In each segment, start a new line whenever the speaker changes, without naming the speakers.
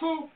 who?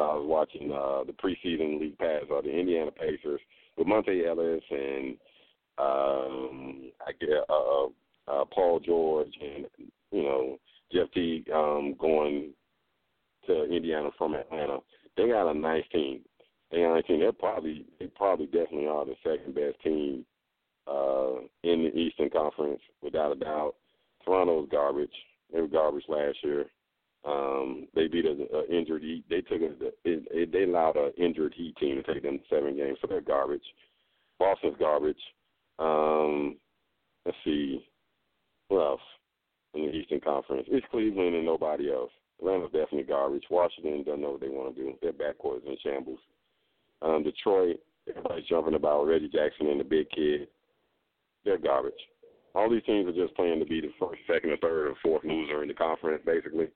I
was watching uh, the preseason league pass of the Indiana Pacers with Monta Ellis and um, I get uh, uh, Paul George and you know Jeff Teague um, going to Indiana from Atlanta. They got a nice team. They got a team. They're probably they probably definitely are the second best team uh, in the Eastern Conference without a doubt. Toronto's garbage. They were garbage last year. Um, they beat an injured Heat. They took a, it, it, they allowed an injured Heat team to take them seven games, so they're garbage. Boston's garbage. Um, let's see, who else in the Eastern Conference? It's Cleveland and nobody else. Atlanta's definitely garbage. Washington doesn't know what they want to do. Their backcourt is in shambles. Um, Detroit, everybody's jumping about Reggie Jackson and the big kid. They're garbage. All these teams are just playing to be the first, second, or third, or fourth loser in the conference, basically.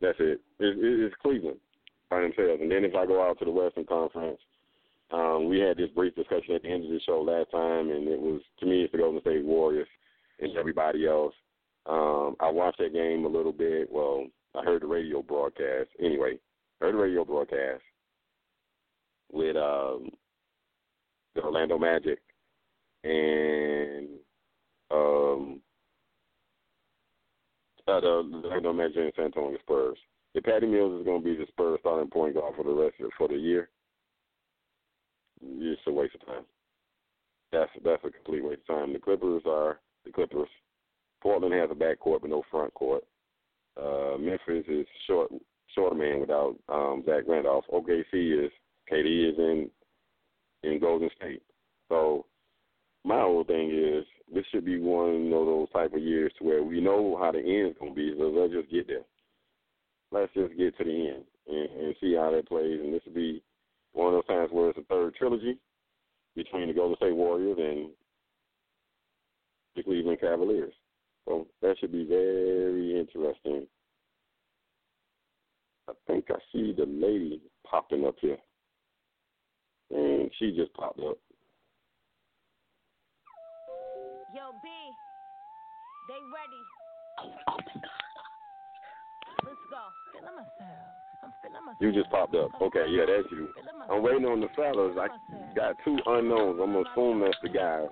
That's it. it, it it's Cleveland by themselves. And then if I go out to the Western Conference, um, we had this brief discussion at the end of the show last time, and it was to me it's the Golden State Warriors and everybody else. Um, I watched that game a little bit. Well, I heard the radio broadcast. Anyway, heard the radio broadcast with um, the Orlando Magic and um, uh, the Orlando Magic and San Antonio Spurs. If Patty Mills is going to be the Spurs starting point guard for the rest of for the year, it's a waste of time. That's that's a complete waste of time. The Clippers are the Clippers. Portland has a backcourt but no front court. Uh, Memphis is short short man without um, Zach Randolph. OKC is KD is in in Golden State. So my whole thing is this should be one of those type of years to where we know how the end's gonna be, so let's just get there. Let's just get to the end and, and see how that plays. And this will be one of those times where it's a third trilogy between the Golden State Warriors and the Cleveland Cavaliers. So that should be very interesting. I think I see the lady popping up here. And she just popped up.
They ready. Let's go. Feeling myself. I'm feeling myself.
You just popped up. Okay, yeah, that's you. I'm waiting on the fellas. I got two unknowns. I'm gonna assume that's the guys.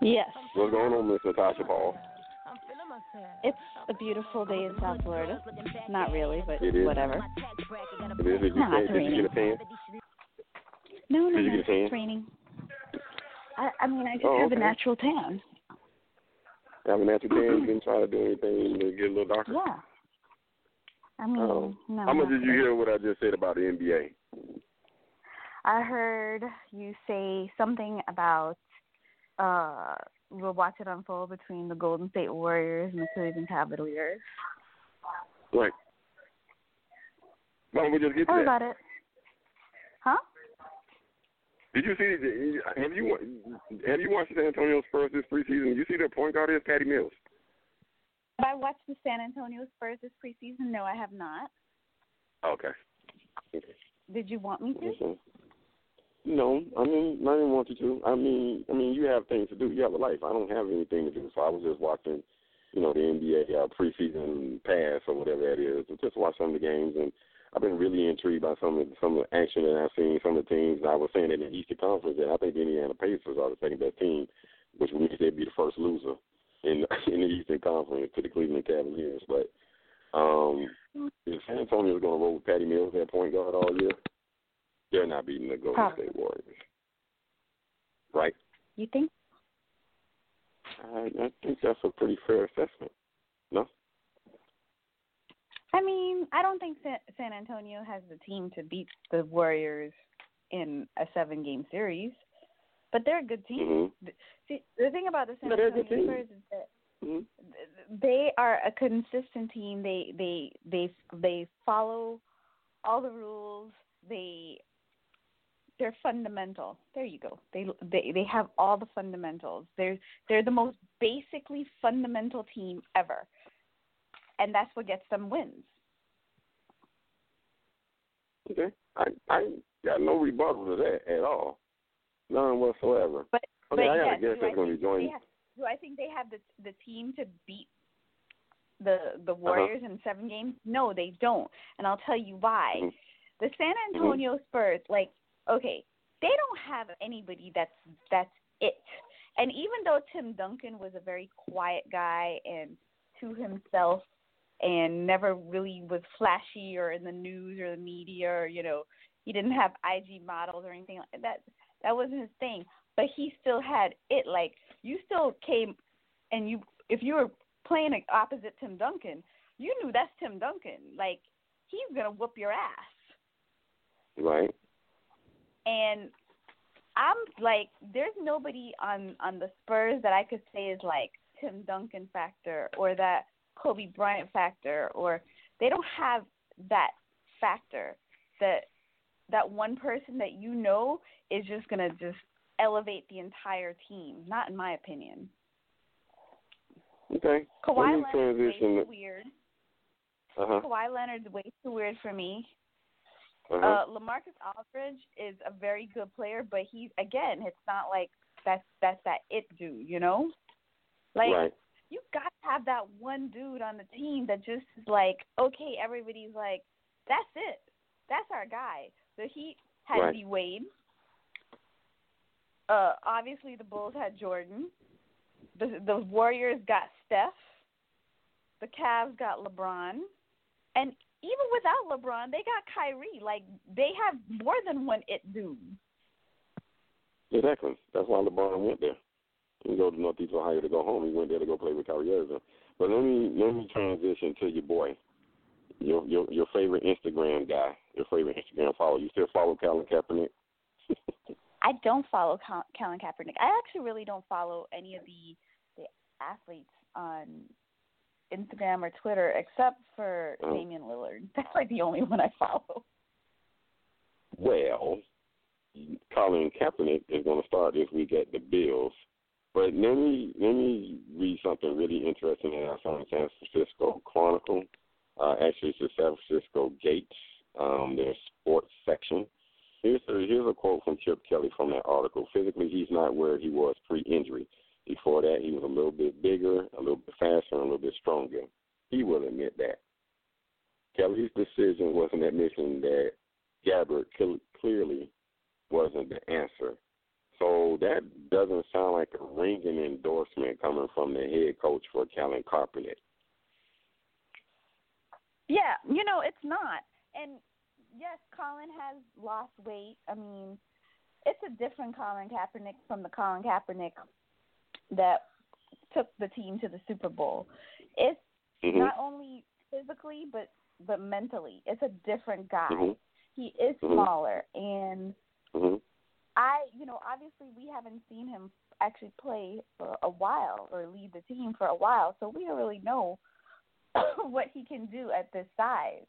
Yes.
What's going on, Miss Natasha Paul?
It's a beautiful day in South Florida. Not really, but
It is.
whatever.
It is. Did you,
No,
say,
it's
did you
raining.
get a tan?
No, no,
Did you
no.
get a tan?
It's raining. I, I mean, I just
Oh,
have a natural tan.
Have a natural tan? You didn't try to do anything to get a little darker?
Yeah. I mean,
Oh.
no.
How much did you hear what I just said about the NBA?
I heard you say something about uh we'll watch it unfold between the Golden State Warriors and the Cleveland Cavaliers.
Right. Why don't we just get to that?
about it?
Did you see? Have you have you watched the San Antonio Spurs this preseason? Did you see their point guard is Patty Mills?
Have I watched the San Antonio Spurs this preseason? No, I have not.
Okay.
Did you want me to?
Listen. No, I mean, I didn't want you to. I mean, I mean, you have things to do. You have a life. I don't have anything to do, so I was just watching, you know, the NBA uh, preseason pass or whatever that is. Just watch some of the games, and I've been really intrigued by some of the, some of the action that I've seen. Some of the teams. I was saying in the Eastern Conference that I think the Indiana Pacers are the second best team, which would mean they'd be the first loser in in the Eastern Conference to the Cleveland Cavaliers. But um, if San Antonio is going to roll with Patty Mills at point guard all year, they're not beating the Golden
Probably.
State Warriors, right?
You think?
I, I think that's a pretty fair assessment. No,
I mean, I don't think San, San Antonio has the team to beat the Warriors in a seven-game series, but they're a good team.
hmm
See, the thing about the San
No, they're a good
Antonio. Spurs is that
hmm
they are a consistent team. They they they they follow all the rules. They they're fundamental. There you go. They they they have all the fundamentals. They're they're the most basically fundamental team ever, and that's what gets them wins.
Okay, I I got no rebuttal to that at all, none whatsoever.
But
okay,
but
I gotta
yes,
guess
they're
going to be joining.
do I think they have the the team to beat the
Uh-huh.
the Warriors in seven games? No, they don't, and I'll tell you why.
Mhm.
The San Antonio Spurs, like, okay, they don't have anybody that's that's it. And even though Tim Duncan was a very quiet guy and to himself and never really was flashy or in the news or the media or you know he didn't have IG models or anything like that. That wasn't his thing. But he still had it. Like you still came and you if you were playing opposite Tim Duncan, you knew that's Tim Duncan. Like he's gonna whoop your ass.
Right.
And I'm like, there's nobody on on the Spurs that I could say is like Tim Duncan factor or that Kobe Bryant factor, or they don't have that factor that that one person that you know is just gonna just elevate the entire team. Not in my opinion.
Okay.
Kawhi Leonard's way too weird.
Uh huh.
Kawhi Leonard's way too weird for me.
Uh huh.
Uh, Lamarcus Aldridge is a very good player, but he's again, it's not like that's that's that it dude, you know? Like
right.
You got to have that one dude on the team that just is like, okay, everybody's like, that's it, that's our guy. The Heat had
Right.
D Wade. Uh, obviously the Bulls had Jordan. The the Warriors got Steph. The Cavs got LeBron, and even without LeBron, they got Kyrie. Like they have more than one it dude.
Exactly. That's why LeBron went there. He didn't go to Northeast Ohio to go home. He went there to go play with Irving. But let me let me transition to your boy, your your your favorite Instagram guy, your favorite Instagram follower. You still follow Colin Kaepernick?
I don't follow Col- Colin Kaepernick. I actually really don't follow any of the the athletes on Instagram or Twitter except for
Oh.
Damian Lillard. That's like the only one I follow.
Well, Colin Kaepernick is going to start this week at the Bills. But let me let me read something really interesting in San Francisco Chronicle. Uh, actually, it's the San Francisco Gates, um, their sports section. Here's a, here's a quote from Chip Kelly from that article. Physically, he's not where he was pre-injury. Before that, he was a little bit bigger, a little bit faster, and a little bit stronger. He will admit that. Kelly's decision was an admission that Gabbert clearly wasn't the answer. So that doesn't sound like a ringing endorsement coming from the head coach for Colin Kaepernick.
Yeah, you know, it's not. And yes, Colin has lost weight. I mean, it's a different Colin Kaepernick from the Colin Kaepernick that took the team to the Super Bowl. It's
Mm-hmm.
not only physically but but mentally. It's a different guy.
Mhm.
He is
Mhm.
smaller and
hmm
I, you know, obviously we haven't seen him actually play for a while or lead the team for a while, so we don't really know what he can do at this size.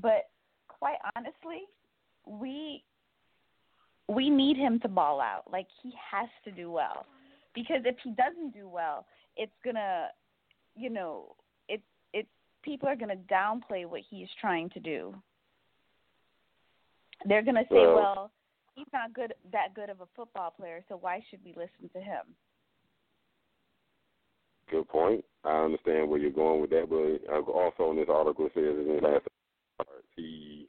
But quite honestly, we we need him to ball out. Like he has to do well. Because if he doesn't do well, it's gonna you know, it's it's people are gonna downplay what he's trying to do. They're gonna say,
Well-
Well, he's not good that good of a football player, so why should we listen to him?
Good point. I understand where you're going with that, but uh, also in this article it says in his last starts, he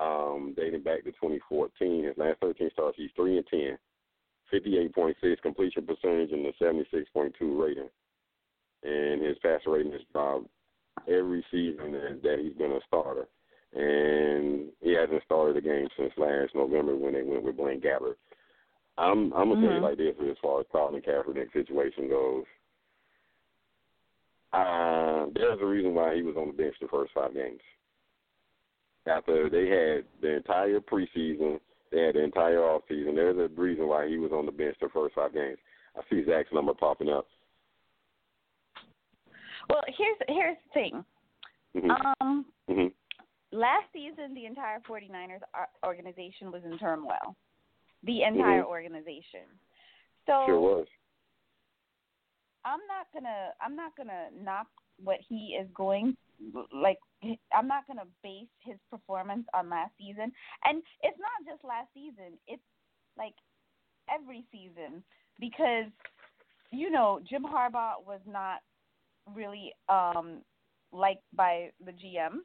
um, dating back to 2014, his last 13 starts, he's three and ten, 58.6 completion percentage, and a 76.2 rating. And his passer rating has dropped every season that, that he's been a starter, and he hasn't started a game since last November when they went with Blaine Gabbert. I'm I'm gonna tell you
Mhm.
like this as far as Colin Kaepernick situation goes. Uh, there's a reason why he was on the bench the first five games. After they had the entire preseason, they had the entire off season. There's a reason why he was on the bench the first five games. I see Zach's number popping up.
Well, here's here's the thing.
hmm
Um,
hmm
last season, the entire 49ers organization was in turmoil. The entire
Mhm.
organization. So
Sure was.
I'm not gonna I'm not gonna knock what he is going like I'm not gonna base his performance on last season. And it's not just last season, it's like every season because you know, Jim Harbaugh was not really um liked by the GM.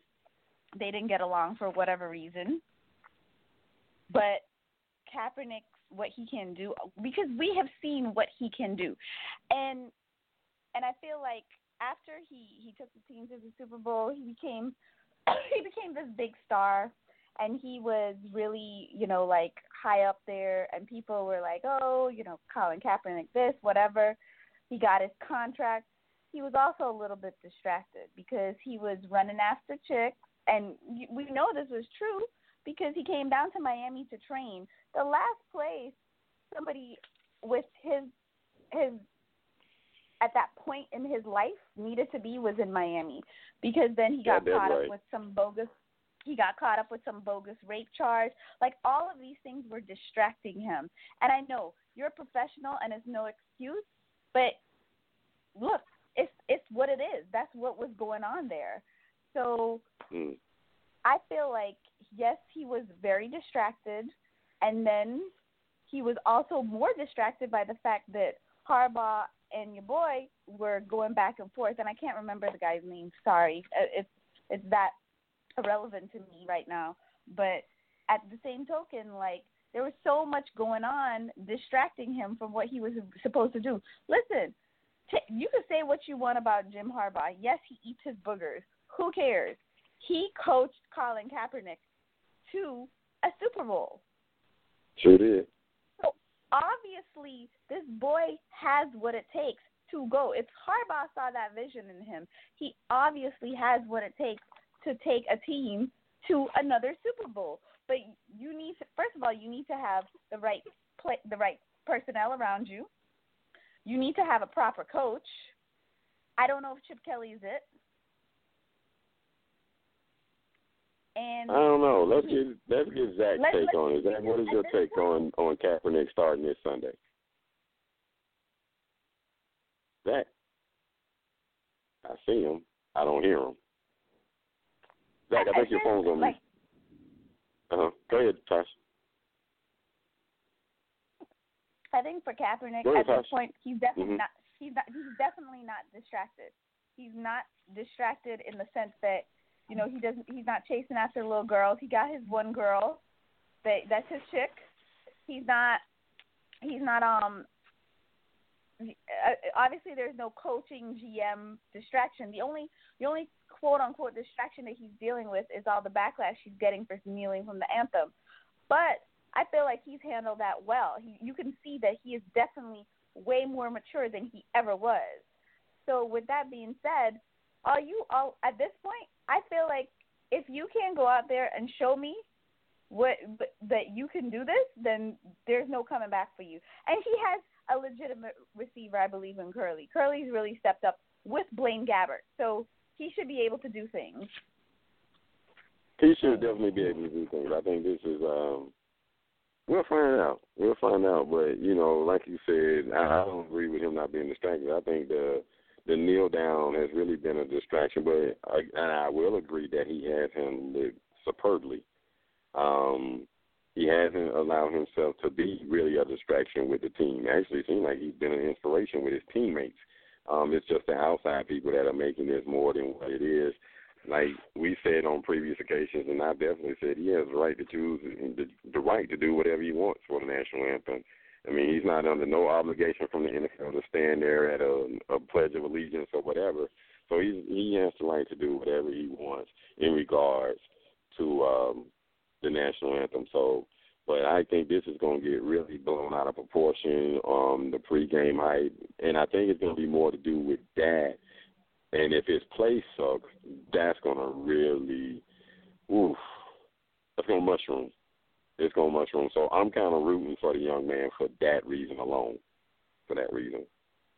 They didn't get along for whatever reason. But Kaepernick what he can do because we have seen what he can do. And and I feel like after he he took the team to the Super Bowl, he became he became this big star, and he was really you know like high up there, and people were like, oh, you know, Colin Kaepernick, this, whatever. He got his contract. He was also a little bit distracted because he was running after chicks, and we know this was true because he came down to Miami to train. The last place somebody with his his at that point in his life needed to be was in Miami because then he got
that's
caught
right.
up with some bogus he got caught up with some bogus rape charge. Like all of these things were distracting him. And I know you're a professional and it's no excuse, but look, it's it's what it is. That's what was going on there. So
Mm.
I feel like yes, he was very distracted, and then he was also more distracted by the fact that Harbaugh and your boy were going back and forth, and I can't remember the guy's name. Sorry, Uh, it's it's that irrelevant to me right now. But at the same token, like there was so much going on distracting him from what he was supposed to do. Listen, t- you can say what you want about Jim Harbaugh. Yes, he eats his boogers. Who cares? He coached Colin Kaepernick to a Super Bowl.
Sure did.
So obviously, this boy has what it takes to go. If Harbaugh saw that vision in him, he obviously has what it takes to take a team to another Super Bowl. But you need to, first of all, you need to have the right play, the right personnel around you. You need to have a proper coach. I don't know if Chip Kelly is it. And
I don't know. Let's get let's get Zach's
Let's-
take
let's
on it. Zach, what is your take on on Kaepernick starting this Sunday? Zach, I see him. I don't hear him. Zach, I think your phone's on
like,
mute. Uh huh. Go ahead, Tosh.
I think for Kaepernick
ahead,
at this point, he's definitely
Mhm.
not. He's not. He's definitely not distracted. He's not distracted in the sense that you know he doesn't. He's not chasing after little girls. He got his one girl. That that's his chick. He's not. He's not. Um. uh, Obviously, there's no coaching GM distraction. The only the only quote unquote distraction that he's dealing with is all the backlash he's getting for kneeling from the anthem. But I feel like he's handled that well. He, you can see that he is definitely way more mature than he ever was. So with that being said, are you all at this point? I feel like if you can't go out there and show me what that you can do this, then there's no coming back for you. And he has a legitimate receiver, I believe, in Kerley. Kerley's really stepped up with Blaine Gabbert, so he should be able to do things.
He should definitely be able to do things. I think this is um we'll find out. We'll find out. But, you know, like you said, I, I don't agree with him not being distracted. I think the the kneel down has really been a distraction, but I, and I will agree that he has handled it superbly. Um, he hasn't allowed himself to be really a distraction with the team. Actually, it seems like he's been an inspiration with his teammates. Um, it's just the outside people that are making this more than what it is. Like we said on previous occasions, and I definitely said he has the right to choose the, the right to do whatever he wants for the national anthem. I mean, he's not under no obligation from the NFL to stand there at a, a pledge of allegiance or whatever. So he he has the right to do whatever he wants in regards to um, the national anthem. So, but I think this is going to get really blown out of proportion. Um, the pregame hype, and I think it's going to be more to do with that. And if his play sucks, that's going to really, oof, that's going to mushroom. It's going to mushroom. So I'm kind of rooting for the young man for that reason alone. For that reason.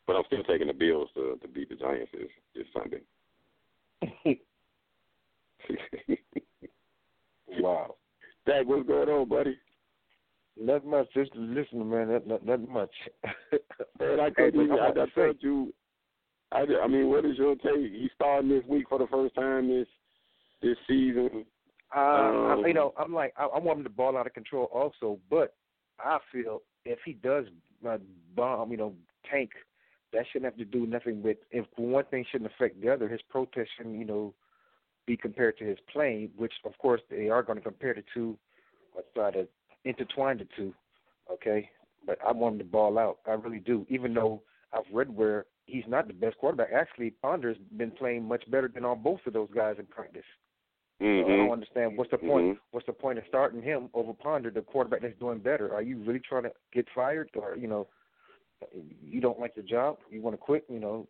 But I'm still taking the Bills to to beat the Giants this this Sunday.
wow.
Dak, what's going on, buddy?
Not much. Just listening, man. Not, not, not much.
man, I couldn't. even, I, I told you. I, I mean, what is your take? He's starting this week for the first time this this season.
Uh, um, I, you know, I'm like, I, I want him to ball out of control also, but I feel if he does uh, bomb, you know, tank, that shouldn't have to do nothing with. If one thing shouldn't affect the other, his protest shouldn't, you know, be compared to his playing, which of course they are going to compare the two, or try to intertwine the two. Okay, but I want him to ball out. I really do, even though I've read where he's not the best quarterback. Actually, Ponder's been playing much better than all both of those guys in practice.
Mm-hmm.
So I don't understand what's the point.
Mm-hmm.
What's the point of starting him over Ponder, the quarterback that's doing better? Are you really trying to get fired, or you know, you don't like the job, you want to quit? You know,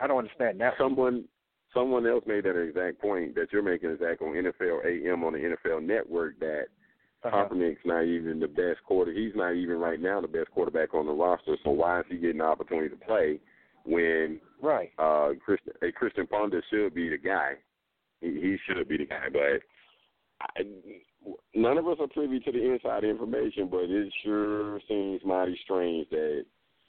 I don't understand that.
Someone, someone else made that exact point that you're making exact on NFL AM on the NFL Network that uh-huh. Kaepernick's not even the best quarter. He's not even right now the best quarterback on the roster. So why is he getting the opportunity to play when
right
uh Christian a Christian Ponder should be the guy? He, he should be the guy, but I, none of us are privy to the inside information. But it sure seems mighty strange that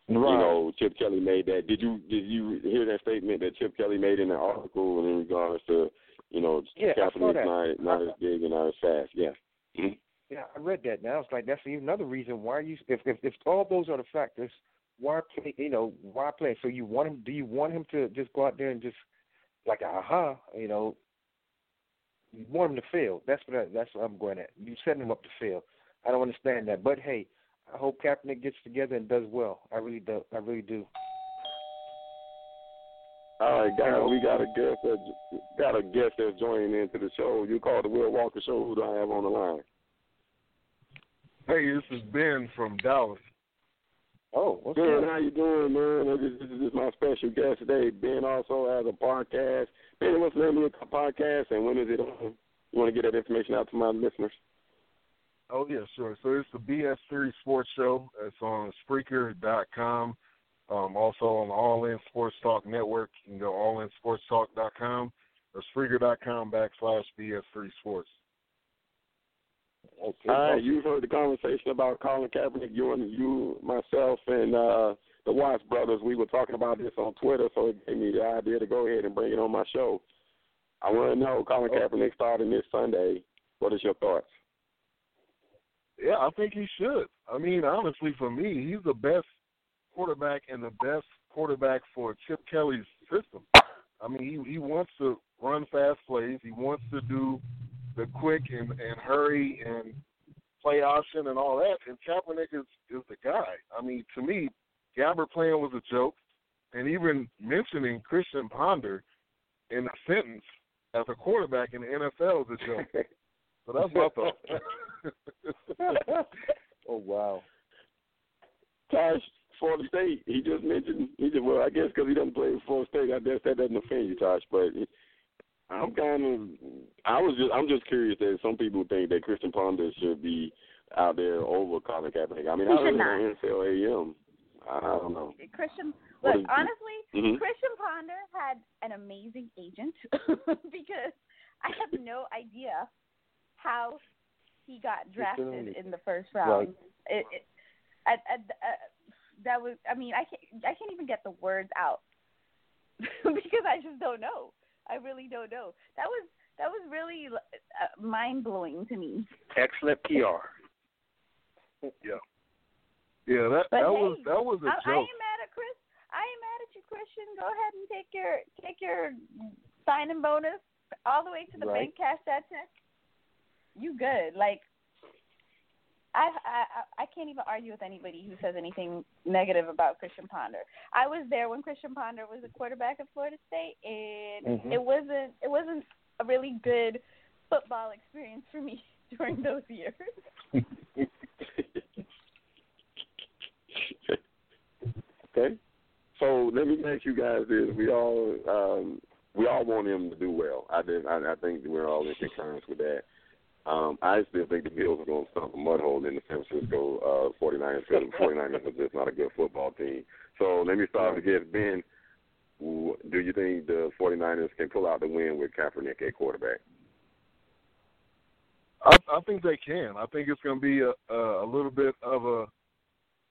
right.
you know Chip Kelly made that. Did you did you hear that statement that Chip Kelly made in the article in regards to you know
yeah,
Kaepernick's not not as big and not as fast? Yeah. Mm-hmm.
Yeah, I read that. Now it's like that's another reason why you if if if all those are the factors, why play? You know, why play? So you want him? Do you want him to just go out there and just like aha? You know, you want him to fail. That's what I, that's what I'm going at. You setting him up to fail. I don't understand that. But hey, I hope Kaepernick gets together and does well. I really do. I really do.
All right, guys, we got a guest that got a guest that's joining into the show. You call the Will Walker Show. Who do I have on the line?
Hey, this is Ben from Dallas.
Oh, what's
Ben,
up?
how you doing, man? This, this is my special guest today. Ben also has a podcast. Ben, what's the name of your podcast and when is it on? You want to get that information out to my listeners?
Oh yeah, sure. So it's the BS3 Sports Show. It's on Spreaker.com. Um, also on the All In Sports Talk Network. You can go allinsportstalk.com or Spreaker.com backslash BS3 Sports.
Okay.
Right, you've heard the conversation about Colin Kaepernick. You and you, myself, and uh, the Watts brothers. We were talking about this on Twitter, so it gave me the idea to go ahead and bring it on my show. I want to know Colin. Kaepernick starting this Sunday. What is your thoughts?
Yeah, I think he should. I mean, honestly, for me, he's the best quarterback and the best quarterback for Chip Kelly's system. I mean, he he wants to run fast plays. He wants to do the quick and, and hurry and play option and all that. And Kaepernick is is the guy. I mean, to me, Gabbert playing was a joke, and even mentioning Christian Ponder in a sentence as a quarterback in the NFL is a joke. So that's my thought.
oh wow.
Tosh, Florida State. He just mentioned. He just well, I guess because he doesn't play for Florida State. I guess that doesn't offend you, Tosh. But I'm kind of. I was just. I'm just curious that some people think that Christian Ponder should be out there over Colin Kaepernick. I mean,
He
I
should
heard
not.
on NFL AM. I don't know.
Christian, look,
is-
honestly,
Mhm.
Christian Ponder had an amazing agent because I have no idea how he got drafted in the first round. It, it, I, I, uh, that was, I mean, I can't, I can't even get the words out because I just don't know. I really don't know. That was that was really uh, mind blowing to me.
Excellent PR.
Yeah. Yeah, that
But
that
hey,
was that was a
I, I
joke.
I ain't mad at Chris. I ain't mad at you, Christian. Go ahead and take your take your signing bonus all the way to the
Right.
bank. Cash that check. You good? Like I, I I- can't even argue with anybody who says anything negative about Christian Ponder. I was there when Christian Ponder was a quarterback at Florida State, and
Mhm.
it wasn't it wasn't a really good football experience for me during those years.
okay. So let me ask you guys this: We all um, we all want him to do well. I did. I, I think we're all in concurrence with that. Um, I still think the Bills are going to stump a mud hole in the San Francisco uh, 49ers because the 49ers are just not a good football team. So let me start again. Ben, do you think the 49ers can pull out the win with Kaepernick at quarterback?
I, I think they can. I think it's going to be a, a, a little bit of a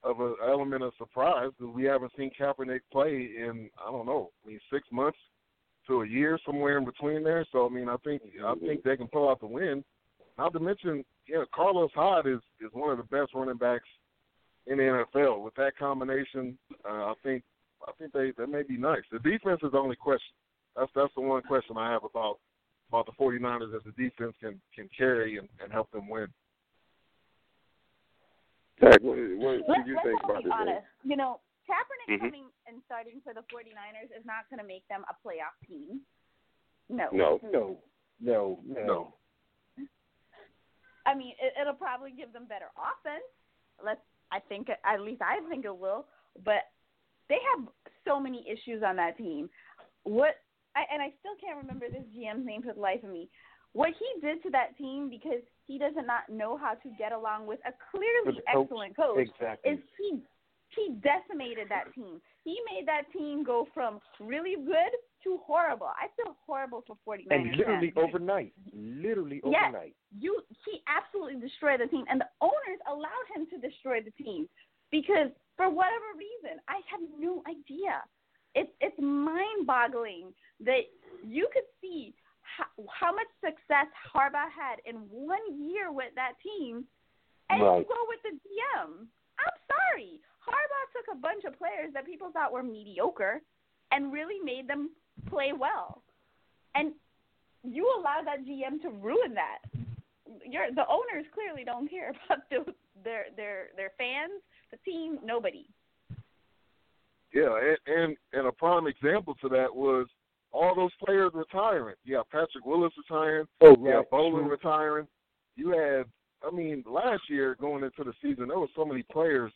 of an element of surprise because we haven't seen Kaepernick play in I don't know, I mean six months to a year, somewhere in between there. So I mean, I think I think they can pull out the win. Not to mention, yeah, Carlos Hyde is is one of the best running backs in the NFL. With that combination, uh, I think I think they they may be nice. The defense is the only question. That's that's the one question I have about about the 49ers as the defense can can carry and, and help them win.
Zach, what, what
Let's,
do you think about this?
You know, Kaepernick
Mhm.
coming and starting for the 49ers is not going to make them a playoff team. No.
No.
No, no, no.
I mean, it, it'll probably give them better offense. Let's. I think at least I think it will. But they have so many issues on that team. What? I, and I still can't remember this GM's name for the life of me. What he did to that team because he does not know how to get along with a clearly
With coach.
excellent coach
Exactly.
is he he decimated that team. He made that team go from really good to horrible. I feel horrible for 49ers
and literally
fans.
overnight, literally
Yes.
overnight.
You he absolutely destroyed the team and the owners allowed him to destroy the team because for whatever reason, I have no idea. It's it's mind-boggling that you could see how, how much success Harbaugh had in one year with that team, and you go with the GM. I'm sorry, Harbaugh took a bunch of players that people thought were mediocre and really made them play well, and you allow that GM to ruin that. Your the owners clearly don't care about the, their their their fans, the team, nobody.
Yeah, and, and and a prime example to that was all those players retiring. Yeah, Patrick Willis retiring.
Oh,
Yeah,
right. Borland
retiring. You had, I mean, last year going into the season, there were so many players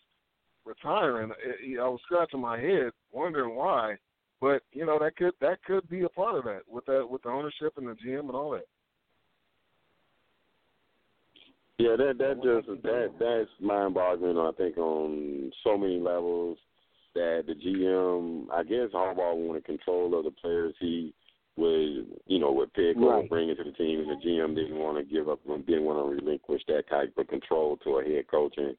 retiring. I, I was scratching my head, wondering why. But you know that could that could be a part of that with that with the ownership and the GM and all that.
Yeah, that that just that that's mind boggling. I think on so many levels that the GM, I guess Harbaugh wanted control of the players he would, you know, would pick or
Right.
bring into the team, and the GM didn't want to give up, didn't want to relinquish that type of control to a head coach. And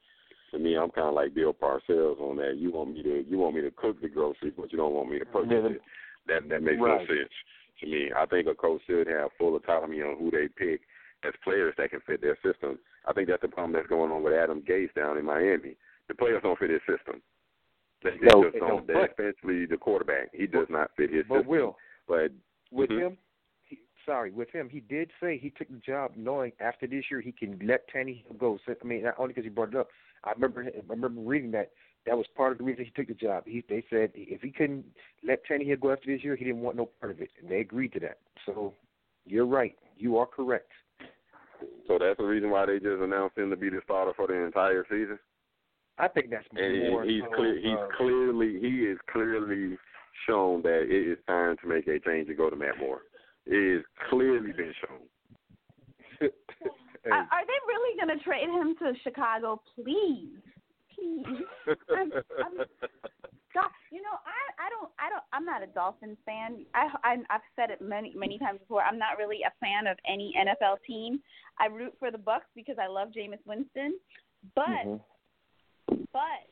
to me, I'm kind of like Bill Parcells on that. You want me to, you want me to cook the groceries, but you don't want me to purchase
Yeah.
it. That that makes
Right.
no sense to me. I think a coach should have full autonomy on who they pick as players that can fit their system. I think that's the problem that's going on with Adam Gase down in Miami. The players don't fit his system. They, they
No,
just
they
don't.
don't.
Especially the quarterback, he does not fit his
But
system.
Will,
But
with
Mhm.
him, sorry, with him, he did say he took the job knowing after this year he can let Tannehill go. So, I mean, not only because he brought it up. I remember, I remember reading that that was part of the reason he took the job. He, they said if he couldn't let Tannehill go after this year, he didn't want no part of it, and they agreed to that. So, you're right. You are correct.
so that's the reason why they just announced him to be the starter for the entire season.
I think that's
And
more.
he's
so,
clear. He's
uh,
clearly he is clearly shown that it is time to make a change and go to Matt Moore. It is clearly been shown.
Are, are they really going to trade him to Chicago? Please, please. I'm, I'm, God, you know, I, I don't, I don't, I'm not a Dolphins fan. I, I, I've said it many, many times before. I'm not really a fan of any NFL team. I root for the Bucs because I love Jameis Winston, but,
mhm.
but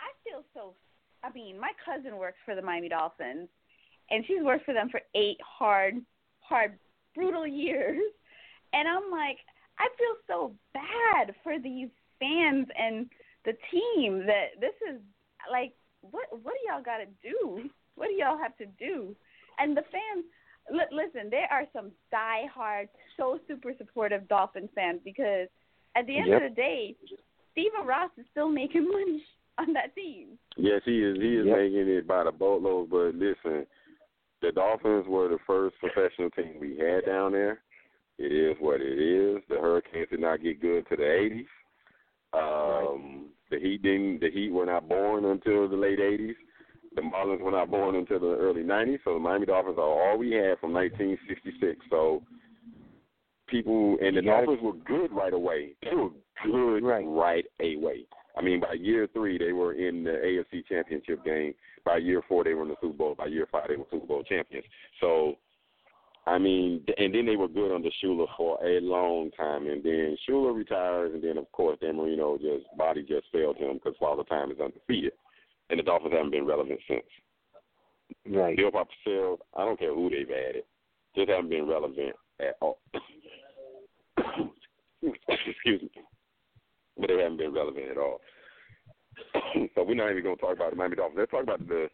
I feel so. I mean, my cousin works for the Miami Dolphins, and she's worked for them for eight hard, hard, brutal years. And I'm like, I feel so bad for these fans and the team that this is like what what do y'all got to do? What do y'all have to do? And the fans li- listen, there are some diehard, so super supportive Dolphins fans because at the end
Yep.
of the day, Stephen Ross is still making money on that team.
Yes, he is. He is
Yep.
making it by the boatload. But listen, the Dolphins were the first professional team we had down there. It is what it is. The Hurricanes did not get good to the '80s. Um, The Heat didn't. The Heat were not born until the late '80s. The Marlins were not born until the early '90s. So the Miami Dolphins are all we had from 1966. So people and the
gotta-
Dolphins were good right away. They were good
Right.
right away. I mean, by year three, they were in the AFC Championship game. By year four, they were in the Super Bowl. By year five, they were Super Bowl champions. So, I mean, and then they were good under Shula for a long time. And then Shula retires, and then of course Dan Marino just body just failed him because Father Time is undefeated, and the Dolphins haven't been relevant since.
Right.
Bill Parcells, I don't care who they've added, just haven't been relevant at all. Excuse me, but they haven't been relevant at all. so we're not even going to talk about the Miami Dolphins. Let's talk about the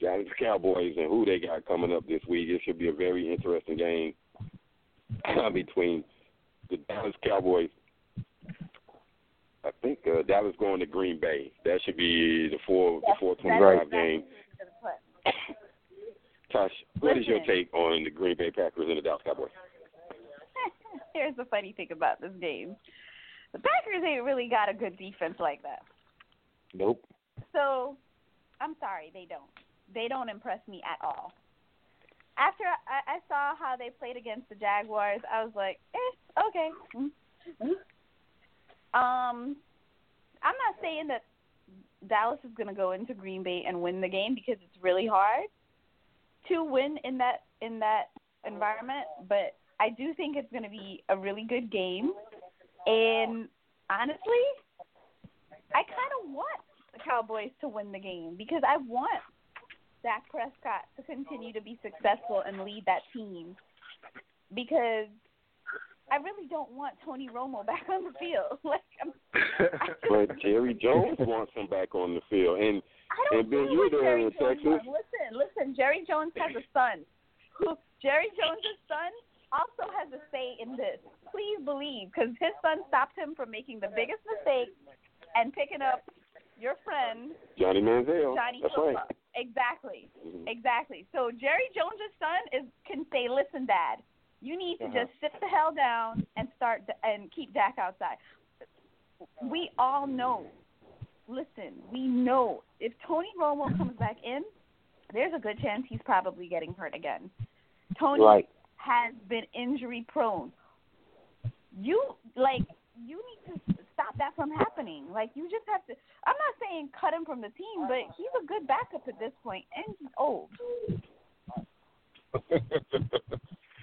Giants Cowboys and who they got coming up this week. It should be a very interesting game between the Dallas Cowboys. I think uh, Dallas going to Green Bay. That should be the four the four twenty five game. Tosh, what is your take on the Green Bay Packers and the Dallas Cowboys?
Here's the funny thing about this game. The Packers ain't really got a good defense like that.
Nope.
So, I'm sorry, they don't. They don't impress me at all. After I, I saw how they played against the Jaguars, I was like, eh, okay. Mm. Um, I'm not saying that Dallas is going to go into Green Bay and win the game because it's really hard to win in that in that environment, but I do think it's going to be a really good game. And honestly, I kind of want the Cowboys to win the game because I want Dak Prescott to continue to be successful and lead that team because I really don't want Tony Romo back on the field. Like I'm,
But Jerry Jones wants him back on the field, and
I don't
And Ben, you were
what
there in Texas.
wants. Listen, listen. Jerry Jones has a son. Who Jerry Jones' son also has a say in this. Please believe, because his son stopped him from making the biggest mistake and picking up your friend
Johnny Manziel.
Johnny
That's
Football.
right.
Exactly.
Mhm.
Exactly. So Jerry Jones' son is can say, "Listen, Dad, you need to
Uh-huh.
just sit the hell down and start and keep Dak outside." We all know. Listen, we know if Tony Romo comes back in, there's a good chance he's probably getting hurt again. Tony
Right.
has been injury prone. You like you need to stop that from happening. Like you just have to. I'm not saying cut him from the team, but he's a good backup at this point, and he's old.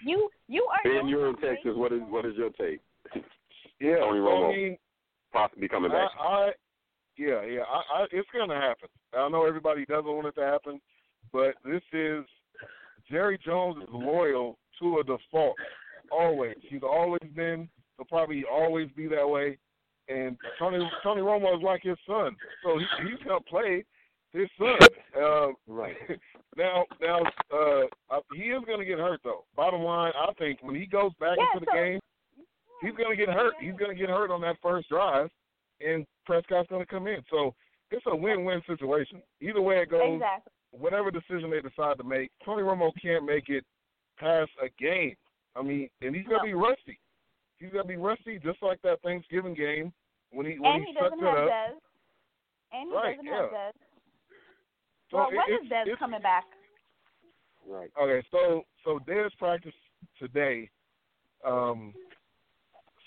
You you are.
Ben,
known
you're in
for great
Texas. What is what is your take?
Yeah,
Tony
so,
Romo.
I mean,
Possibly coming back.
I, I yeah, yeah, I, I, it's gonna happen. I know everybody doesn't want it to happen, but this is Jerry Jones is loyal to a default. Always, he's always been. He'll probably always be that way. And Tony Tony Romo is like his son, so he, he's gonna play his son. Um,
Right.
now, now uh, uh, he is going to get hurt though. Bottom line, I think when he goes back
Yeah,
into the
so-
game, he's going to get hurt. He's going to get hurt on that first drive, and Prescott's going to come in. So it's a win-win situation. Either way it goes,
Exactly.
whatever decision they decide to make, Tony Romo can't make it past a game. I mean, and he's going to
No.
be rusty. He's going to be rusty just like that Thanksgiving game when he when
And
he,
he
sucked
doesn't
it
have
up.
Dez. And he
Right,
doesn't
yeah.
have Dez.
So
well,
it-
when
it's-
is Dez
it's-
coming back?
Right.
Okay, so so Dez practiced today. Um,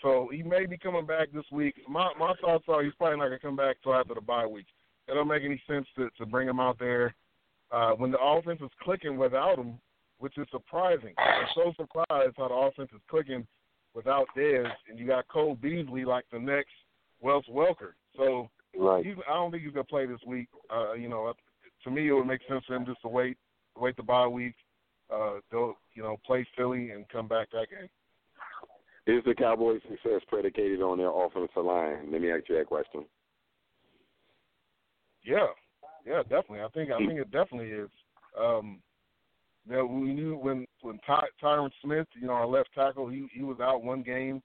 so he may be coming back this week. My my thoughts are he's probably not gonna come back till after the bye week. It don't make any sense to to bring him out there uh, when the offense is clicking without him, which is surprising. I'm so surprised how the offense is clicking without Dez, and you got Cole Beasley like the next Wes Welker. So
Right.
he's, I don't think he's gonna play this week. Uh, you know, to me, it would make sense for him just to wait, wait the bye week, uh, go, you know, play Philly and come back that game.
Is the Cowboys' success predicated on their offensive line? Let me ask you that question.
Yeah, yeah, definitely. I think I think it definitely is. Um, know, we knew when when Ty, Tyron Smith, you know, our left tackle, he he was out one game,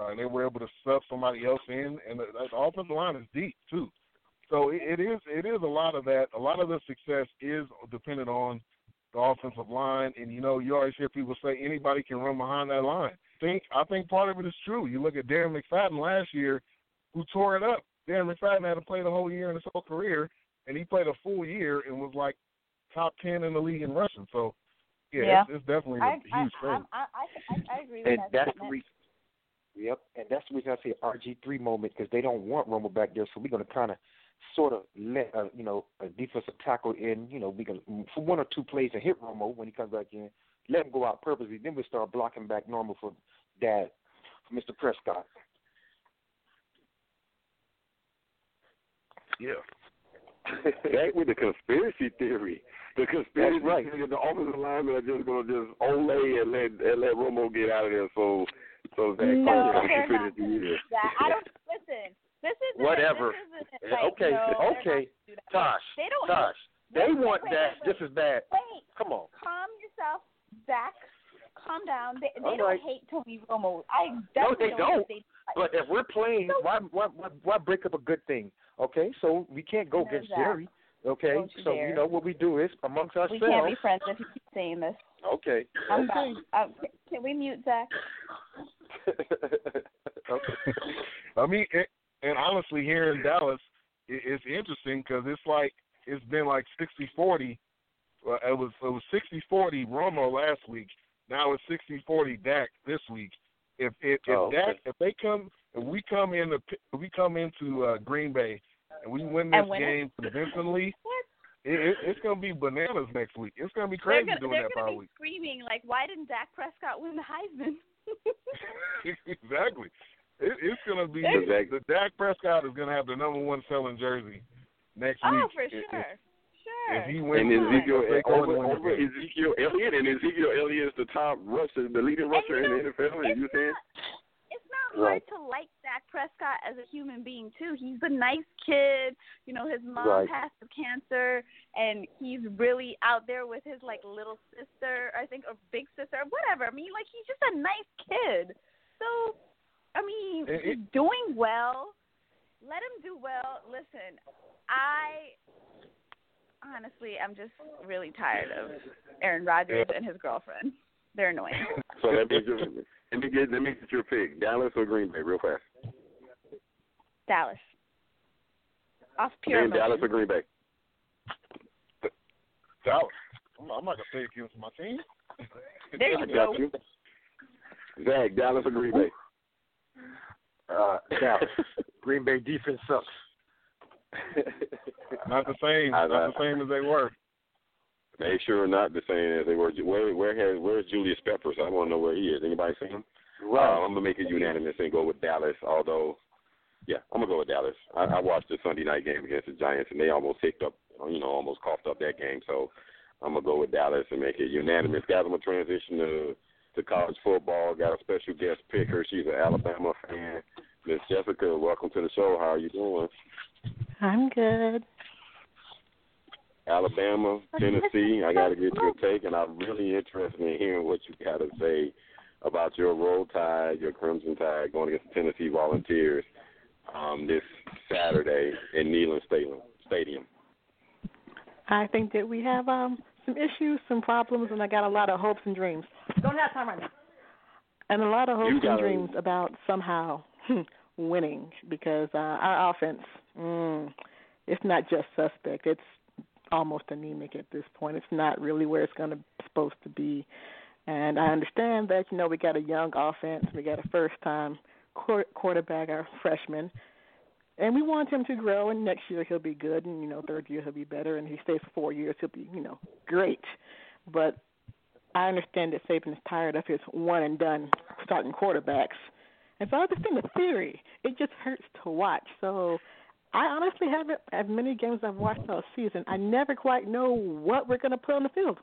uh, and they were able to sub somebody else in, and the, the offensive line is deep too. So it, it is it is a lot of that. A lot of the success is dependent on the offensive line, and you know, you always hear people say anybody can run behind that line. think I think part of it is true. You look at Darren McFadden last year, who tore it up. Darren McFadden had to play the whole year in his whole career, and he played a full year and was like top ten in the league in rushing. So yeah,
Yeah.
It's, it's definitely a
I,
huge
I,
thing.
I, I, I, I agree with that.
And
that.
that's the reason. Yep, and that's the reason I say RG three moment because they don't want Romo back there, so we're going to kind of sort of let uh, you know a defensive tackle in. You know, we can for one or two plays and hit Romo when he comes back in. Let him go out purposely. Then we start blocking back normal for Dak, for Mr. Prescott.
Yeah.
Back with the conspiracy theory. The conspiracy
That's right.
theory that the offensive linemen are just going to just olay and let and let Romo get out of there. So so that
No,
Carter
they're
can
not
finish the year.
do that. I don't listen. This isn't
Whatever.
This isn't, like,
okay,
no,
okay.
gonna do that.
Tosh,
They don't.
Tosh, they
wait,
want
wait,
that
wait,
just as bad.
Wait,
Come on.
calm yourself, Zach. Calm down. They, they don't
right.
hate Tony Romo. I
No,
definitely
they don't.
Think
But if we're playing,
No.
why, why why why break up a good thing? Okay, so we can't go against
Zach.
Jerry. Okay,
you
so
dare.
you know what we do is amongst ourselves.
we
ourselves.
can't be friends if you keep saying this.
Okay.
I'm
okay.
not. Um, can we mute Zach?
okay.
I mean, it, and honestly, here in Dallas, it, it's interesting because it's like it's been like sixty forty. Well, it was it was sixty forty Romo last week. Now it's sixty forty Dak this week. If if, if
Oh, okay.
Dak if they come if we come in the we come into uh, Green Bay and we win this
And win it?
game convincingly,
What?
it, it, it's gonna be bananas next week. It's gonna be
They're
crazy
gonna,
doing
they're
that
gonna
probably.
be screaming like, "Why didn't Dak Prescott win the Heisman?"
exactly. It, it's gonna be
They're-
the Dak Prescott is gonna have the number one selling jersey next
oh,
week.
for sure,
If,
sure.
if he wins,
And
the-
Ezekiel
if they go
over,
the
over. Ezekiel Elliott and Ezekiel Elliott is the top rusher, the leading rusher in the NFL. And
it's
you saying?
Not, it's hard
Right.
to like Dak Prescott as a human being too. He's a nice kid. You know, his mom
Right.
passed of cancer, and he's really out there with his like little sister, I think, or big sister, whatever. I mean, like he's just a nice kid. So, I mean,
It-
he's doing well. Let him do well. Listen, I honestly, I'm just really tired of Aaron Rodgers and his girlfriend. They're annoying.
So let me just let me get let me get your pick: Dallas or Green Bay, real fast.
Dallas. Off pure
Green, Dallas or Green Bay?
Dallas. I'm, I'm not gonna say against my team.
There
I
you go.
got you. Zach, Dallas or Green Bay?
Uh, Dallas. Green Bay defense sucks.
Not the same. Not the same as they were.
They sure are not the same as they were. Where where has where's Julius Peppers? I want to know where he is. Anybody seen him? Uh, I'm gonna make it unanimous and go with Dallas. Although, yeah, I'm gonna go with Dallas. I, I watched the Sunday night game against the Giants and they almost hicked up, you know, almost coughed up that game. So I'm gonna go with Dallas and make it unanimous. Guys, I'm gonna transition to to college football. Got a special guest picker. She's an Alabama fan. Miss Jessica, welcome to the show. How are you doing?
I'm good.
Alabama, Tennessee. I got to get your take, and I'm really interested in hearing what you got to say about your Roll Tide, your Crimson Tide, going against the Tennessee Volunteers um, this Saturday in Neyland Stadium. Stadium.
I think that we have um some issues, some problems, and I got a lot of hopes and dreams. Don't have time right now. And a lot of hopes and
gotta-
dreams about somehow winning because uh, our offense, mm, it's not just suspect. It's almost anemic at this point. It's not really where it's going to supposed to be. And I understand that you know we got a young offense, we got a first time quarterback, our freshman, and we want him to grow. And next year he'll be good, and you know third year he'll be better, and he stays for four years, he'll be you know great. But I understand that Saban is tired of his one and done starting quarterbacks, and so I understand the theory. It just hurts to watch. So I honestly haven't, as many games I've watched all season, I never quite know what we're going to put on the field.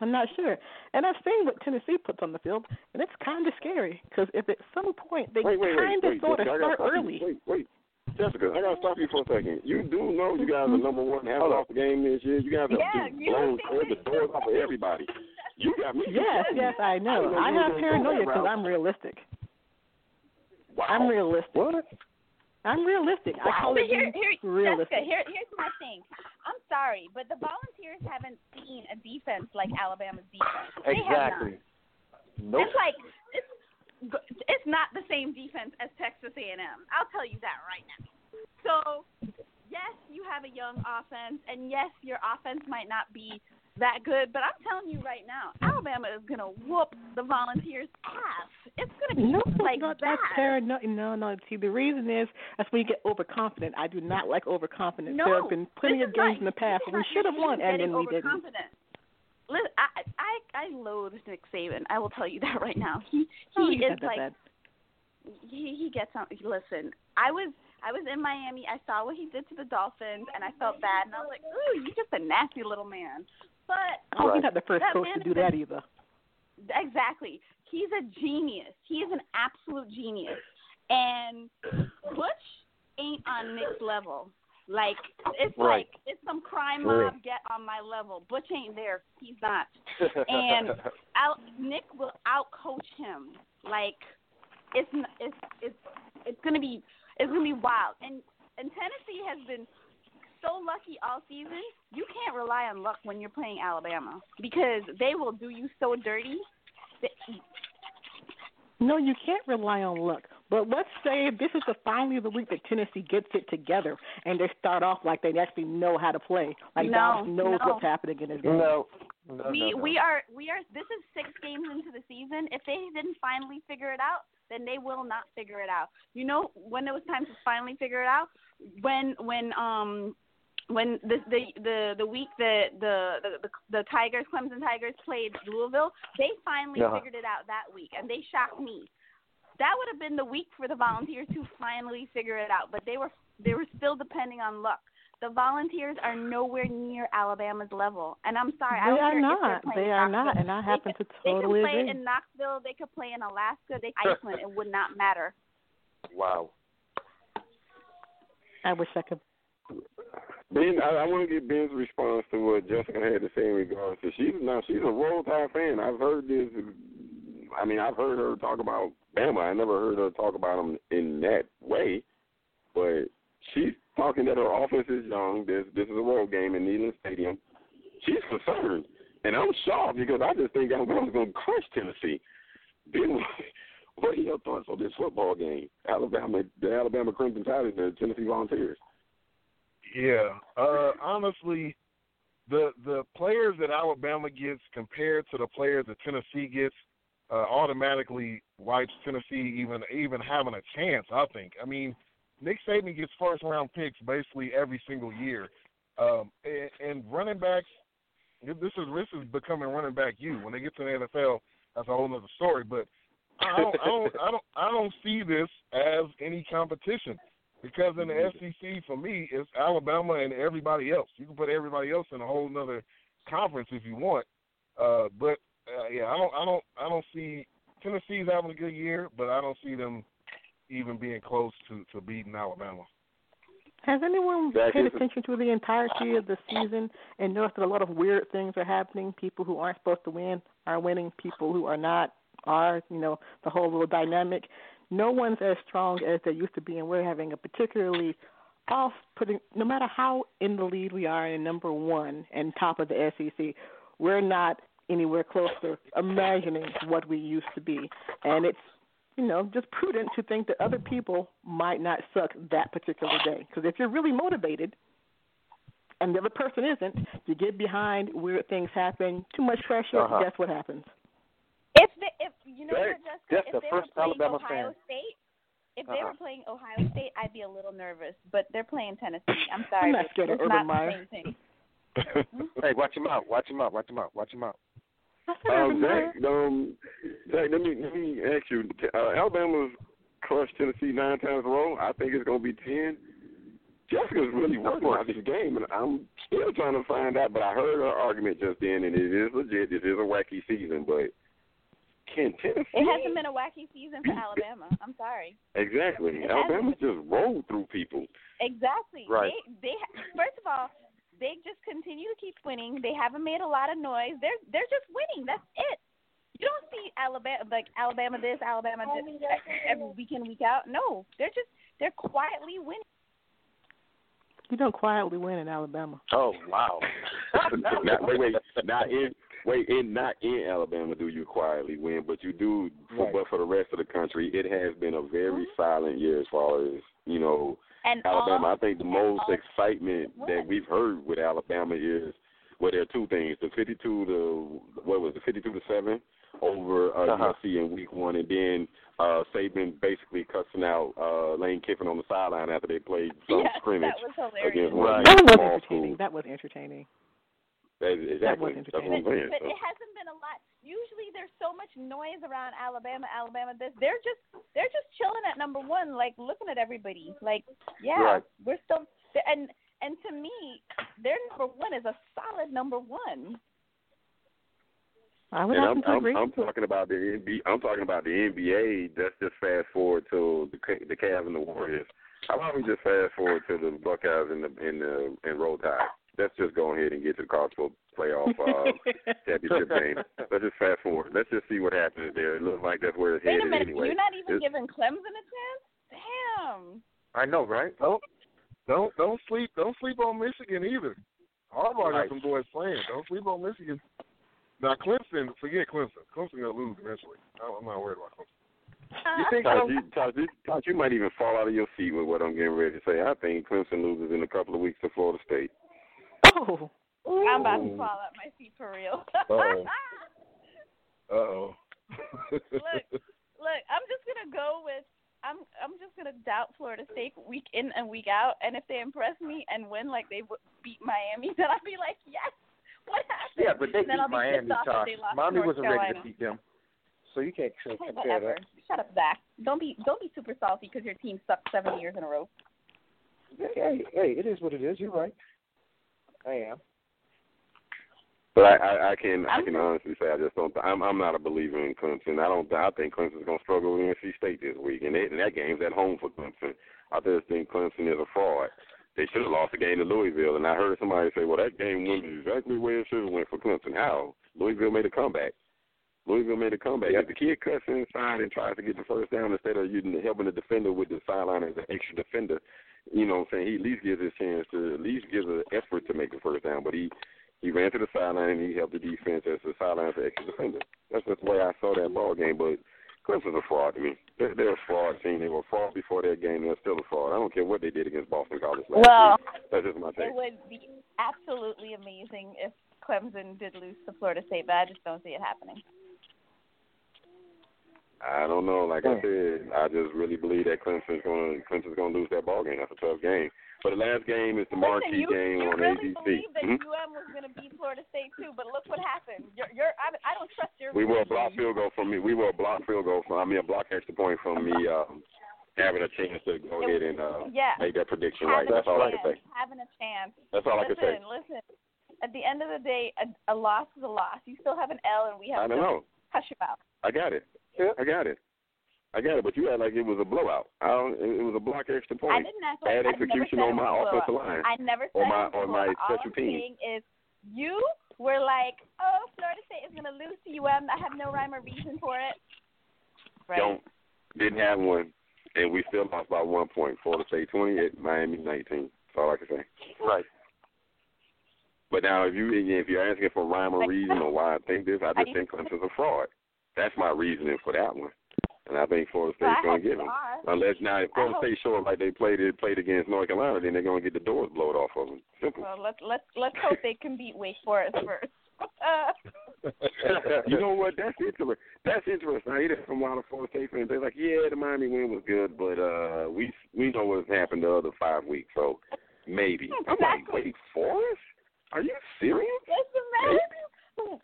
I'm not sure. And I've seen what Tennessee puts on the field, and it's kind of scary because if at some point they
wait, wait,
kind
wait,
of
wait,
sort of
Jessica, I gotta
start
stop you.
early.
Wait, wait. Jessica, I gotta stop you for a second. You do know you guys are mm-hmm. number one having off the game this year. You guys have
Yeah,
just
you
blown the doors off of everybody. You got me.
Yes, yes, I know.
didn't know
I
you
have
were
paranoia because. I'm realistic.
Wow.
I'm realistic.
What?
I'm realistic. I call
but
it
here, here,
realistic.
Jessica, here, here's my thing. I'm sorry, but the Volunteers haven't seen a defense like Alabama's defense. They.
Exactly. Nope.
It's like it's it's not the same defense as Texas A&M. I'll tell you that right now. So, yes, you have a young offense, and yes, your offense might not be that good, but I'm telling you right now, Alabama is gonna whoop the Volunteers' ass. It's gonna be
No,
like
no,
that.
that's paranoia. No, no. See, the reason is that's when you get overconfident. I do not like overconfidence.
No,
there have been plenty of games in the past where we should have won, and then we didn't.
Listen, I I I loathe Nick Saban. I will tell you that right now. He he
Oh,
is like
bad.
he he gets on. Listen, I was I was in Miami. I saw what he did to the Dolphins, and I felt bad. And I was like, ooh, you're just a nasty little man. But
Oh, he's
Right.
not the first coach to do that either.
exactly, he's a genius. He is an absolute genius. And Butch ain't on Nick's level. Like it's
Right.
like it's some crime
For real.
mob get on my level. Butch ain't there. He's not. And out Nick will outcoach him. Like it's it's it's it's gonna be it's gonna be wild. And and Tennessee has been so lucky all season. You can't rely on luck when you're playing Alabama because they will do you so dirty. They,
No, you can't rely on luck. But let's say this is the finally of the week that Tennessee gets it together and they start off like they actually know how to play. Like
No,
Dallas knows
no.
what's happening in this game.
no. No,
we
no, no.
we are we are this is six games into the season. If they didn't finally figure it out, then they will not figure it out. You know when it was time to finally figure it out? When when um when the the the the week that the the the, the Tigers Clemson Tigers played Louisville, they finally
Uh-huh.
figured it out that week and they shocked me. That would have been the week for the Volunteers to finally figure it out, but they were they were still depending on luck. The Volunteers are nowhere near Alabama's level, and I'm sorry. I
They
don't
are
care if
not.
they're
They are
Knoxville.
not, and I
They
happen
could-
to totally agree.
They could play
agree.
in Knoxville. They could play in Alaska. They Iceland. it would not matter.
Wow.
I wish I could.
Ben, I, I want to get Ben's response to what Jessica had to say in regards to she's now she's a Roll Tide fan. I've heard this. I mean, I've heard her talk about Bama. I never heard her talk about them in that way, but she's talking that her offense is young. This this is a road game in Neyland Stadium. She's concerned, and I'm shocked because I just think Alabama's going to crush Tennessee. Ben, what are your thoughts on this football game? Alabama, the Alabama Crimson Tide, and the Tennessee Volunteers.
Yeah. Uh honestly, the the players that Alabama gets compared to the players that Tennessee gets uh automatically wipes Tennessee even even having a chance, I think. I mean, Nick Saban gets first round picks basically every single year. Um and, and running backs this is this is becoming running back you. When they get to the NFL, that's a whole other story. But I don't I don't I don't I don't see this as any competition. Because in the SEC, for me, it's Alabama and everybody else. You can put everybody else in a whole other conference if you want. Uh, but uh, yeah, I don't, I don't, I don't see Tennessee's having a good year, but I don't see them even being close to to beating Alabama.
Has anyone
That
paid
is a-
attention to the entirety of the season and noticed that a lot of weird things are happening? People who aren't supposed to win are winning. People who are not are. You know, the whole little dynamic. No one's as strong as they used to be, and we're having a particularly off-putting. No matter how in the lead we are in number one and top of the SEC, we're not anywhere close to imagining what we used to be, and it's you know, just prudent to think that other people might not suck that particular day. Because if you're really motivated and the other person isn't, you get behind, weird things happen, too much pressure,
Uh-huh.
guess what happens?
If they, if you know
That-
what, Jessica,
that's
if
the
they
first
were playing
Alabama
Ohio
fan.
State, if they
Uh-huh.
were playing Ohio State, I'd be a little nervous. But they're playing Tennessee. I'm sorry,
I'm not
but
scared of Urban Meyer.
the same thing.
Hey, watch him out. Watch him out. Watch him out. Watch him out.
I
Um, Zach, um, Zach, let me let me ask you. Uh, Alabama's crushed Tennessee nine times in a row. I think it's going to be ten. Jessica's really working on this game, and I'm still trying to find out. But I heard her argument just then, and it is legit. This is a wacky season, but can Tennessee?
It hasn't been a wacky season for Alabama. I'm sorry.
Exactly.
It
Alabama
hasn't.
just rolled through people.
Exactly.
Right.
They they first of all, they just continue to keep winning. They haven't made a lot of noise. They're they're just winning. That's it. You don't see Alabama like Alabama this, Alabama this every week in week out. No, they're just they're quietly winning.
You don't quietly win in Alabama.
Oh wow.
not, wait, wait, not in wait in not in Alabama do you quietly win, but you do. For,
Right.
But for the rest of the country, it has been a very silent year as far as you know
And
Alabama.
all,
I think the
and
most
all-
excitement that we've heard with Alabama is well, there are two things: the fifty-two to what was it, fifty-two to seven over uh,
Uh-huh.
USC in week one, and then uh, Saban basically cussing out uh, Lane Kiffin on the sideline after they played some
yes,
scrimmage
that was hilarious.
against one
Right.
of
That was
small
entertaining.
schools.
That was entertaining.
That is, exactly.
was
That's what I'm
entertaining.
saying.
But it hasn't been a lot. Usually, there's so much noise around Alabama, Alabama. This they're just they're just chilling at number one, like looking at everybody. Like, yeah,
Right.
we're still and and to me, their number one is a solid number one.
I would
And
happen
I'm,
to
I'm,
agree.
I'm talking about the NBA. I'm talking about the NBA. Let's just fast forward to the Ca- the Cavs and the Warriors. How about we just fast forward to the Buckeyes and the and the and Roll Tide? Let's just go ahead and get to the college football playoff uh, championship game. Let's just fast forward. Let's just see what happens there. It looks like that's where it's
Wait a
headed
minute,
anyway.
you're not even
It's-
giving Clemson a chance? Damn.
I know, right?
Don't don't don't sleep don't sleep on Michigan either. Harbaugh
Right.
got some boys playing. Don't sleep on Michigan. Now Clemson, forget Clemson. Clemson gonna lose eventually. I'm I'm not worried about Clemson.
You think
Todd, you, Todd, you, Todd, you might even fall out of your seat with what I'm getting ready to say. I think Clemson loses in a couple of weeks to Florida State.
Oh,
I'm about to fall out my seat for real.
Uh-oh. Uh oh.
Look, look, I'm just gonna go with I'm I'm just gonna doubt Florida State week in and week out, and if they impress me and win like they w- beat Miami, then I'll be like, yes. What happened?
Yeah, but they beat
I'll
Miami,
pissed off
Tosh.
that they lost
Miami wasn't ready to beat them. So you can't so
Hey,
compare
whatever.
that.
Shut up, Zach. Don't be don't be super salty because your team sucked seven years in a row.
Hey, hey, it is what it is. You're right. I am.
But I, I, I can I
I'm-
can honestly say I just don't. I'm I'm not a believer in Clemson. I don't. I think Clemson's gonna struggle with NC State this week, and, they, and that game's at home for Clemson. I just think Clemson is a fraud. They should have lost the game to Louisville, and I heard somebody say, "Well, that game went exactly where it should have went for Clemson." How? Louisville made a comeback. Louisville made a comeback.
Yep.
If the kid cuts inside and tries to get the first down instead of using helping the defender with the sideline as an extra defender, you know what I'm saying? He at least gives his chance to at least gives an effort to make the first down. But he he ran to the sideline and he helped the defense as the sideline an extra defender. That's just the way I saw that ball game. But Clemson's a fraud to me. They're, they're a fraud team. They were a fraud before that game. They're still a fraud. I don't care what they did against Boston College last
Well,
week. That's just my take.
It would be absolutely amazing if Clemson did lose to Florida State, but I just don't see it happening.
I don't know. Like I said, I just really believe that Clemson's going to Clemson's going to lose that ball game. That's a tough game. But the last game is the
Listen,
marquee
you,
game
you
on
really
ABC.
believe that
Mhm.
UM was going to beat Florida State too, but look what happened. You're, you're I, I don't trust your.
We were a
reasoning.
block field goal from me. We were a block field goal from. I mean, a block extra point from me um, having a chance to go ahead and uh,
Yeah.
make that prediction right. That's
a
all I
chance,
can say.
Having a chance.
That's all I can
listen,
say.
listen. At the end of the day, a, a loss is a loss. You still have an L, and we have
I don't
to
know.
hush your mouth.
I got it. I got it. I got it. But you act like it was a blowout. I don't. It, it was a block extra
I
point.
didn't act like
Bad
I never
execution on my
was a
offensive line.
I never said
Or
it
my-
was a
or my
blowout. All
special
I'm saying is you were like, oh, Florida State is going to lose to UM. I have no rhyme or reason for it. Right.
Don't. Didn't have one, and we still lost by one point. Florida State twenty eight, Miami nineteen. That's all I can say.
Right.
But now, if you if you're asking for rhyme or reason or why I think this, I just think Clemson's a fraud. That's my reasoning for that one, and I think Florida State's
I
going to get them.
are.
Unless now, if Florida State show up like they played it played against North Carolina, then they're going to get the doors blown off of them. Simple.
Well, let's let's let's hope they can beat Wake Forest first.
you know what? That's interesting. That's interesting. I hear that from a lot of Florida State fans. They're like, "Yeah, the Miami win was good, but uh, we we know what's happened the other five weeks, so maybe." I'm like,
Exactly.
"Wait, Forest? Are you serious?"
listen, man.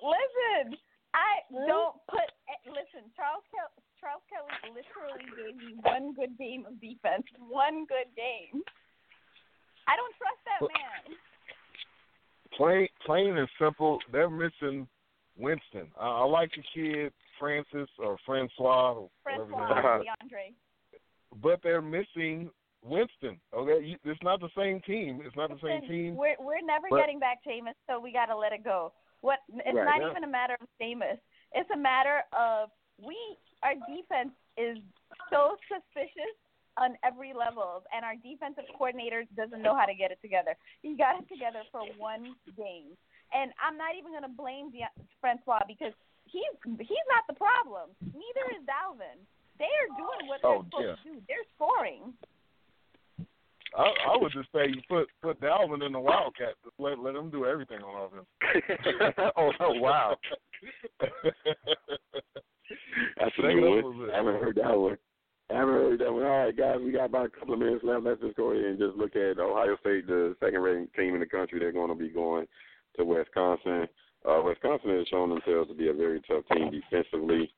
Listen, I don't put. eh, Listen, Charles Kel- Charles Kelly literally gave me one good game of defense, one good game. I don't trust that man.
Plain, plain and simple. They're missing Winston. I, I like the kid Francis or Francois, or whatever his
Francois. Deondre.
but they're missing Winston. Okay, it's not the same team. It's not the same team.
We're we're never
But-
getting back Jameis, so we gotta let it go. What? It's
Right,
not
yeah.
even a matter of Jameis. It's a matter of we. Our defense is so suspicious on every level, and our defensive coordinator doesn't know how to get it together. He got it together for one game, and I'm not even gonna blame De- Francois because he's he's not the problem. Neither is Dalvin. They are doing what oh, they're
Oh,
supposed
yeah.
to do. They're scoring.
I, I would just say you put put Dalvin in the Wildcat. Just let let him do everything on offense.
oh, oh, wow.
That's a
Take
new
it up a
one. I haven't heard that one. I haven't heard that one. All right, guys, we got about a couple of minutes left. Let's just go ahead and just look at Ohio State, the second-ranked team in the country. They're going to be going to Wisconsin. Uh, Wisconsin has shown themselves to be a very tough team defensively.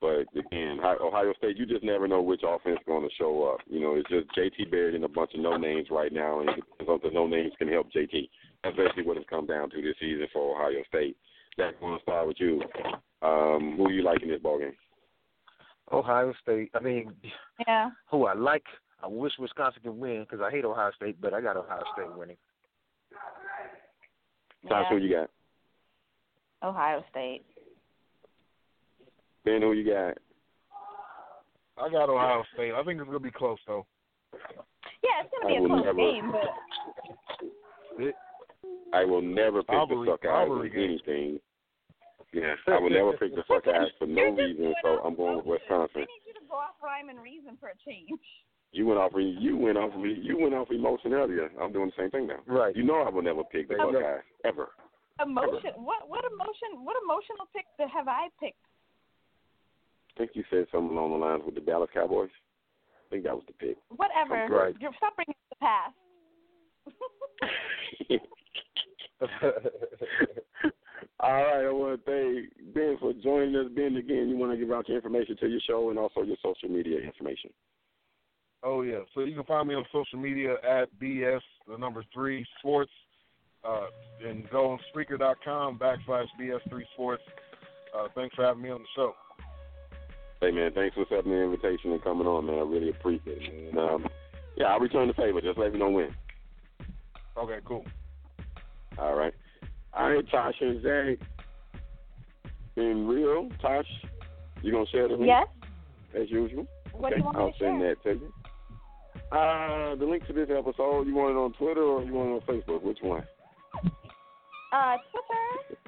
But again, Ohio State, you just never know which offense is going to show up. You know, it's just JT Barrett and a bunch of no names right now, and it depends the no names can help JT. That's basically what it's come down to this season for Ohio State. Jack, I want to start with you. Um, who you like in this ball game?
Ohio State. I mean,
Yeah.
who I like. I wish Wisconsin could win because I hate Ohio State, but I got Ohio State winning.
Tosh, who you got?
Ohio State.
Ben, who you got?
I got Ohio State. I think it's gonna be close though.
Yeah, it's gonna be
I
a close
never-
game, but
I will never pick
Probably-
the Suckeyes
out
in
game.
anything. Yeah, I will never pick the Suckeyes for no reason, so I'm going with
emotion. I need you to go off rhyme and reason for a change.
You went off you went off you went off emotion earlier. I'm doing the same thing now.
Right.
You know I will never pick the
There you go.
Buckeyes ever.
Emotion. What what emotion? What emotional pick have I picked?
I think you said something along the lines with the Dallas Cowboys. I think that was the pick.
Whatever.
Right.
You're stop bringing up the past.
All right, I want to thank Ben for joining us. Ben, again, you want to give out your information to your show and also your social media information.
Oh yeah. So you can find me on social media at BS the number three sports. Uh, and go on Spreaker.com backslash BS3 Sports. Uh, thanks for having me on the show.
Hey man, thanks for accepting the invitation and coming on, man. I really appreciate it. And, um, yeah, I'll return the favor. Just let me know when.
Okay, cool.
All right. All right, Tosh and Zach. In real, Tosh, you gonna share the link
Yes.
as usual?
What
okay,
do you want me
I'll
to
send
share?
that to you. Uh, the link to this episode, you want it on Twitter or you want it on Facebook? Which one?
Uh, Twitter.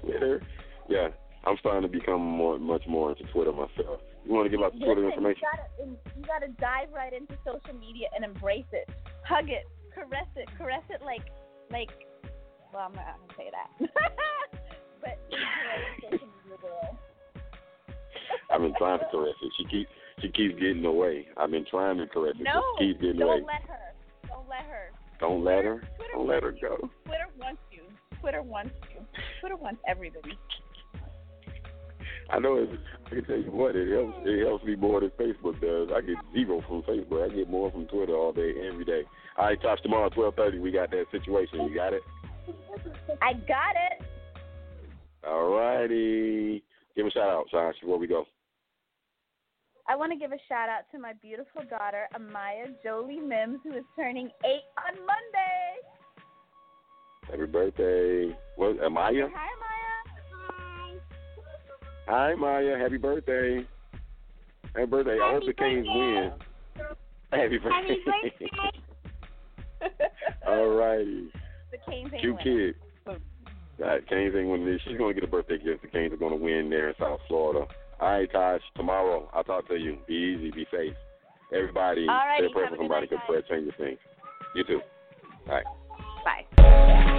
Twitter.
Twitter. Yeah, I'm starting to become more, much more into Twitter myself. You want to give out the Twitter information?
You gotta, you gotta dive right into social media and embrace it. Hug it, caress it, caress it like, like. Well, I'm not gonna say that. but social media world.
I've been trying to caress it. She keeps she keeps getting away. I've been trying to caress it,
No,
she keeps getting
don't
away.
let her. Don't let her.
Don't let her.
Twitter
Don't let her go.
Twitter wants you. Twitter wants you. Twitter wants everybody.
I know it. I can tell you what, it helps. It helps me more than Facebook does. I get zero from Facebook. I get more from Twitter all day, every day. All right, Tosh, tomorrow at twelve thirty, we got that situation. You got it.
I got it.
All righty. Give a shout out, Tosh, before we go.
I want to give a shout out to my beautiful daughter, Amaya Jolie Mims, who is turning eight on Monday.
Happy birthday. What? Amaya?
Hi, Amaya.
Hi, Maya. Happy birthday. Happy birthday. I hope the Canes win. Happy birthday. All righty.
the Canes ain't
Cute
winning.
kid. That Canes ain't winning this. She's gonna get a birthday gift. The Canes are gonna win there in South Florida. All right, Tosh. Tomorrow I'll talk to you. Be easy. Be safe. Everybody, say a prayer for
somebody. good
somebody
night,
because
guys.
prayer changes things. You too. All right.
Bye.